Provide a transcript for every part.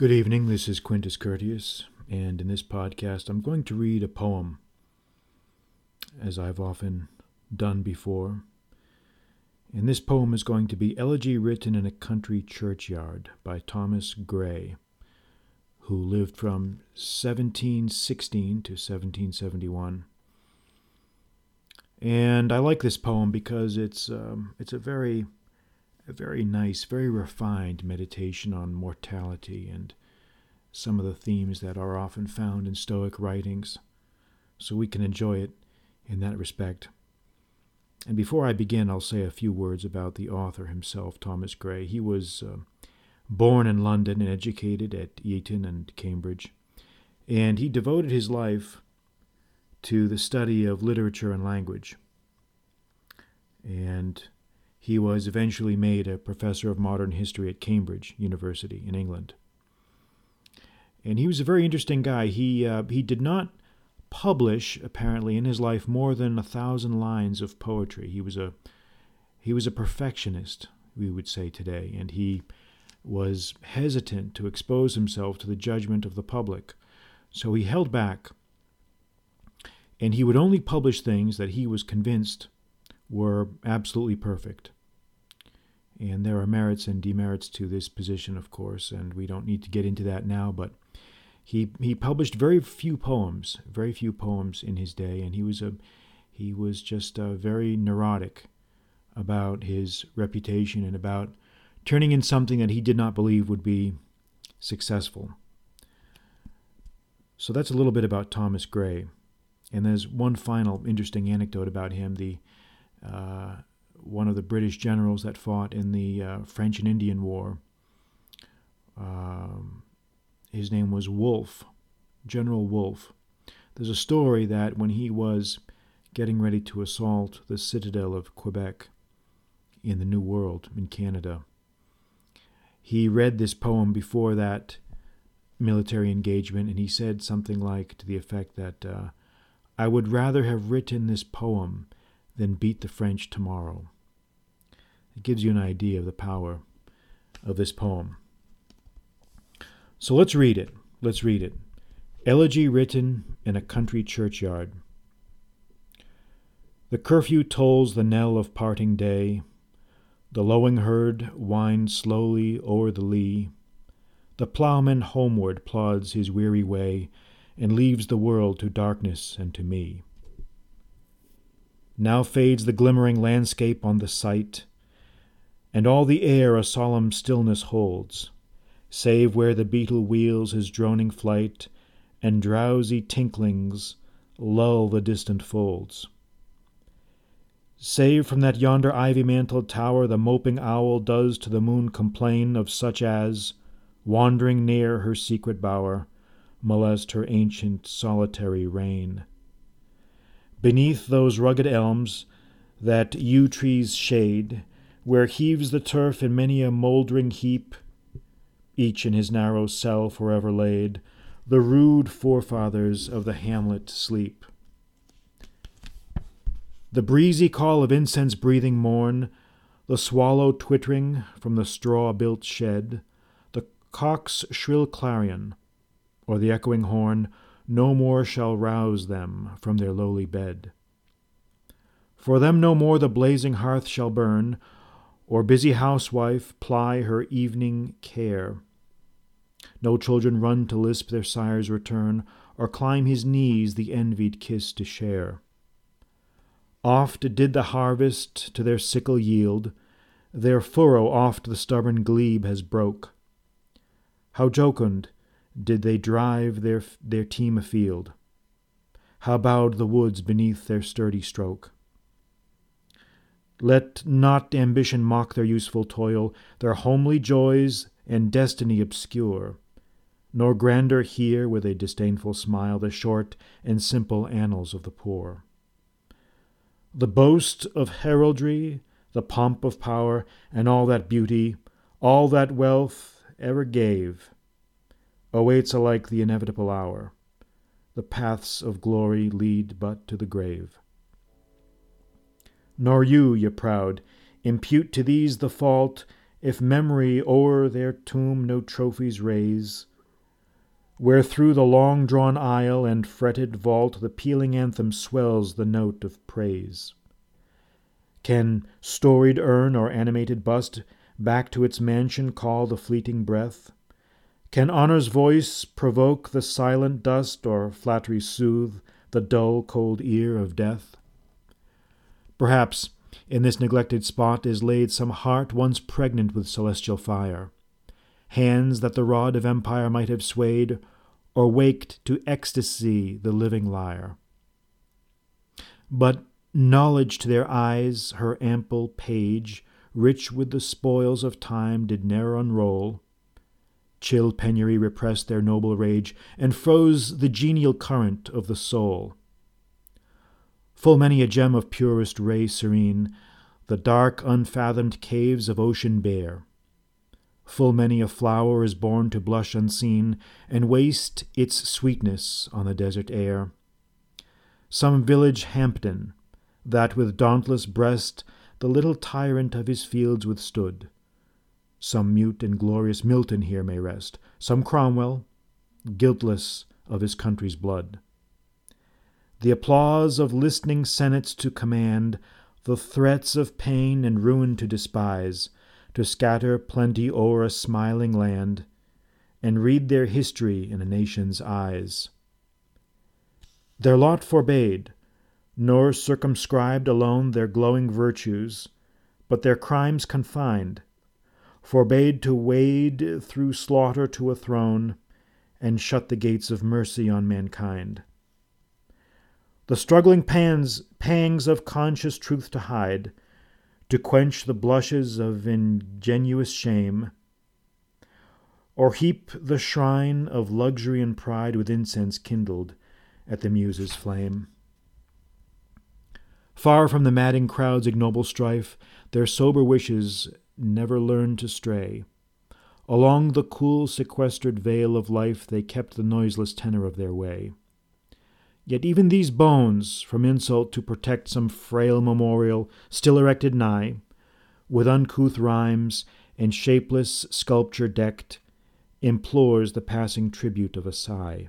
Good evening, this is Quintus Curtius, and in this podcast I'm going to read a poem, as I've often done before. And this poem is going to be Elegy Written in a Country Churchyard by Thomas Gray, who lived from 1716 to 1771. And I like this poem because it's um, it's a very a very nice, very refined meditation on mortality and some of the themes that are often found in Stoic writings, so we can enjoy it in that respect. And before I begin, I'll say a few words about the author himself, Thomas Gray. He was uh, born in London and educated at Eton and Cambridge, and he devoted his life to the study of literature and language. And he was eventually made a professor of modern history at Cambridge University in England. And he was a very interesting guy. He, uh, he did not publish, apparently, in his life more than a thousand lines of poetry. He was a, he was a perfectionist, we would say today, and he was hesitant to expose himself to the judgment of the public. So he held back, and he would only publish things that he was convinced were absolutely perfect. And there are merits and demerits to this position, of course, and we don't need to get into that now, but he he published very few poems, very few poems in his day, and he was a he was just uh, very neurotic about his reputation and about turning in something that he did not believe would be successful. So that's a little bit about Thomas Gray. And there's one final interesting anecdote about him. The uh, one of the British generals that fought in the uh, French and Indian War. Um, his name was Wolfe, General Wolfe. There's a story that when he was getting ready to assault the citadel of Quebec in the New World in Canada, he read this poem before that military engagement, and he said something like to the effect that, uh, I would rather have written this poem than beat the French tomorrow. It gives you an idea of the power of this poem. So let's read it. Let's read it. Elegy written in a country churchyard. The curfew tolls the knell of parting day. The lowing herd winds slowly o'er the lea. The ploughman homeward plods his weary way and leaves the world to darkness and to me. Now fades the glimmering landscape on the sight, and all the air a solemn stillness holds, save where the beetle wheels his droning flight, and drowsy tinklings lull the distant folds. Save from that yonder ivy mantled tower the moping owl does to the moon complain of such as, wandering near her secret bower, molest her ancient solitary reign. Beneath those rugged elms that yew trees shade, where heaves the turf in many a mouldering heap, each in his narrow cell forever laid, the rude forefathers of the hamlet sleep. The breezy call of incense breathing morn, the swallow twittering from the straw built shed, the cock's shrill clarion, or the echoing horn, no more shall rouse them from their lowly bed. For them no more the blazing hearth shall burn, or busy housewife ply her evening care. No children run to lisp their sire's return, or climb his knees the envied kiss to share. Oft did the harvest to their sickle yield, their furrow oft the stubborn glebe has broke. How jocund did they drive their, their team afield. How bowed the woods beneath their sturdy stroke. Let not ambition mock their useful toil, their homely joys and destiny obscure, nor grandeur hear with a disdainful smile the short and simple annals of the poor. The boast of heraldry, the pomp of power, and all that beauty, all that wealth ever gave, awaits alike the inevitable hour. The paths of glory lead but to the grave. Nor you, ye proud, impute to these the fault, if memory o'er their tomb no trophies raise, where through the long drawn aisle and fretted vault the pealing anthem swells the note of praise. Can storied urn or animated bust back to its mansion call the fleeting breath? Can honor's voice provoke the silent dust or flattery soothe the dull, cold ear of death? Perhaps in this neglected spot is laid some heart once pregnant with celestial fire, hands that the rod of empire might have swayed, or waked to ecstasy the living lyre. But knowledge to their eyes her ample page, rich with the spoils of time, did ne'er unroll. Chill penury repressed their noble rage, and froze the genial current of the soul. Full many a gem of purest ray serene, the dark unfathomed caves of ocean bear. Full many a flower is born to blush unseen, and waste its sweetness on the desert air. Some village Hampden, that with dauntless breast the little tyrant of his fields withstood. Some mute and glorious Milton here may rest, some Cromwell, guiltless of his country's blood. The applause of listening senates to command, the threats of pain and ruin to despise, to scatter plenty o'er a smiling land, and read their history in a nation's eyes. Their lot forbade, nor circumscribed alone their glowing virtues, but their crimes confined, forbade to wade through slaughter to a throne, and shut the gates of mercy on mankind. The struggling pans, pangs of conscious truth to hide, to quench the blushes of ingenuous shame, or heap the shrine of luxury and pride with incense kindled at the Muse's flame. Far from the madding crowd's ignoble strife, their sober wishes never learned to stray. Along the cool, sequestered vale of life they kept the noiseless tenor of their way. Yet even these bones, from insult to protect some frail memorial still erected nigh, with uncouth rhymes and shapeless sculpture decked, implores the passing tribute of a sigh.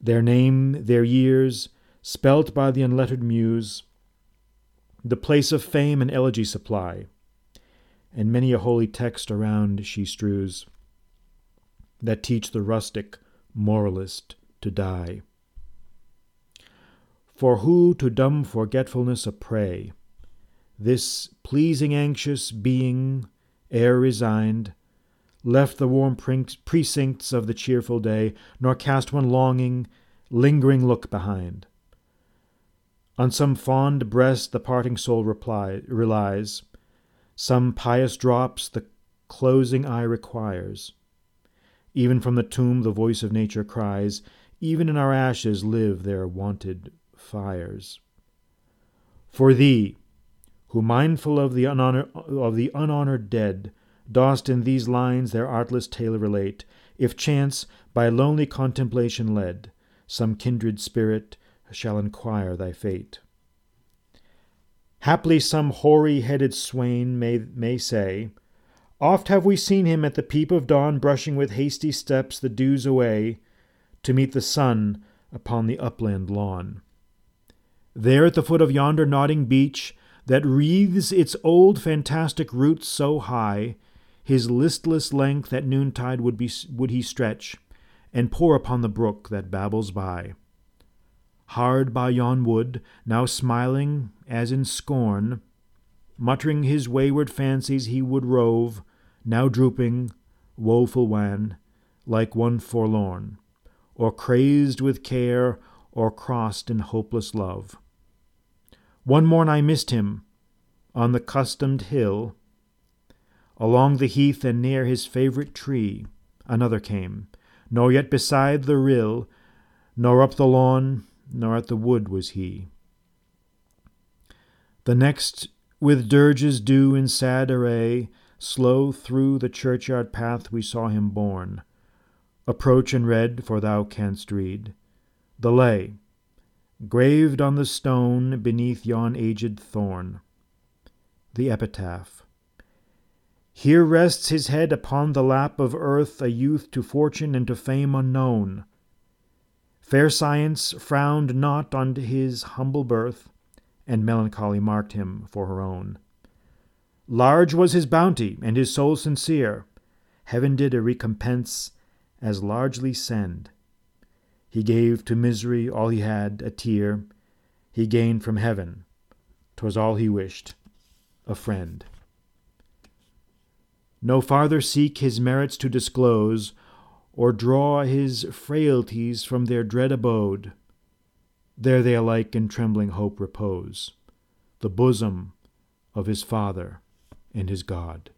Their name, their years, spelt by the unlettered muse, the place of fame and elegy supply, and many a holy text around she strews, that teach the rustic moralist to die. For who to dumb forgetfulness a prey, this pleasing anxious being, ere resigned, left the warm precincts of the cheerful day, nor cast one longing, lingering look behind. On some fond breast the parting soul reply, relies, some pious drops the closing eye requires. Even from the tomb the voice of nature cries, even in our ashes live their wonted fires. For thee, who mindful of the, unhonor- of the unhonored dead, dost in these lines their artless tale relate, if chance, by lonely contemplation led, some kindred spirit shall inquire thy fate. Haply some hoary headed swain may, may say, Oft have we seen him at the peep of dawn brushing with hasty steps the dews away to meet the sun upon the upland lawn. There at the foot of yonder nodding beech, that wreathes its old fantastic roots so high, his listless length at noontide would, be, would he stretch, and pour upon the brook that babbles by. Hard by yon wood, now smiling as in scorn, muttering his wayward fancies he would rove, now drooping, woeful wan, like one forlorn, or crazed with care, or crossed in hopeless love. One morn I missed him on the customed hill. Along the heath and near his favourite tree another came, nor yet beside the rill, nor up the lawn, nor at the wood was he. The next, with dirges due in sad array, slow through the churchyard path we saw him borne. Approach and read, for thou canst read, the lay Graved on the stone beneath yon aged thorn, the epitaph Here rests his head upon the lap of earth, a youth to fortune and to fame unknown. Fair science frowned not on his humble birth, and melancholy marked him for her own. Large was his bounty, and his soul sincere. Heaven did a recompense as largely send. He gave to misery all he had, a tear. He gained from heaven, 'twas all he wished, a friend. No farther seek his merits to disclose, or draw his frailties from their dread abode. There they alike in trembling hope repose, the bosom of his Father and his God.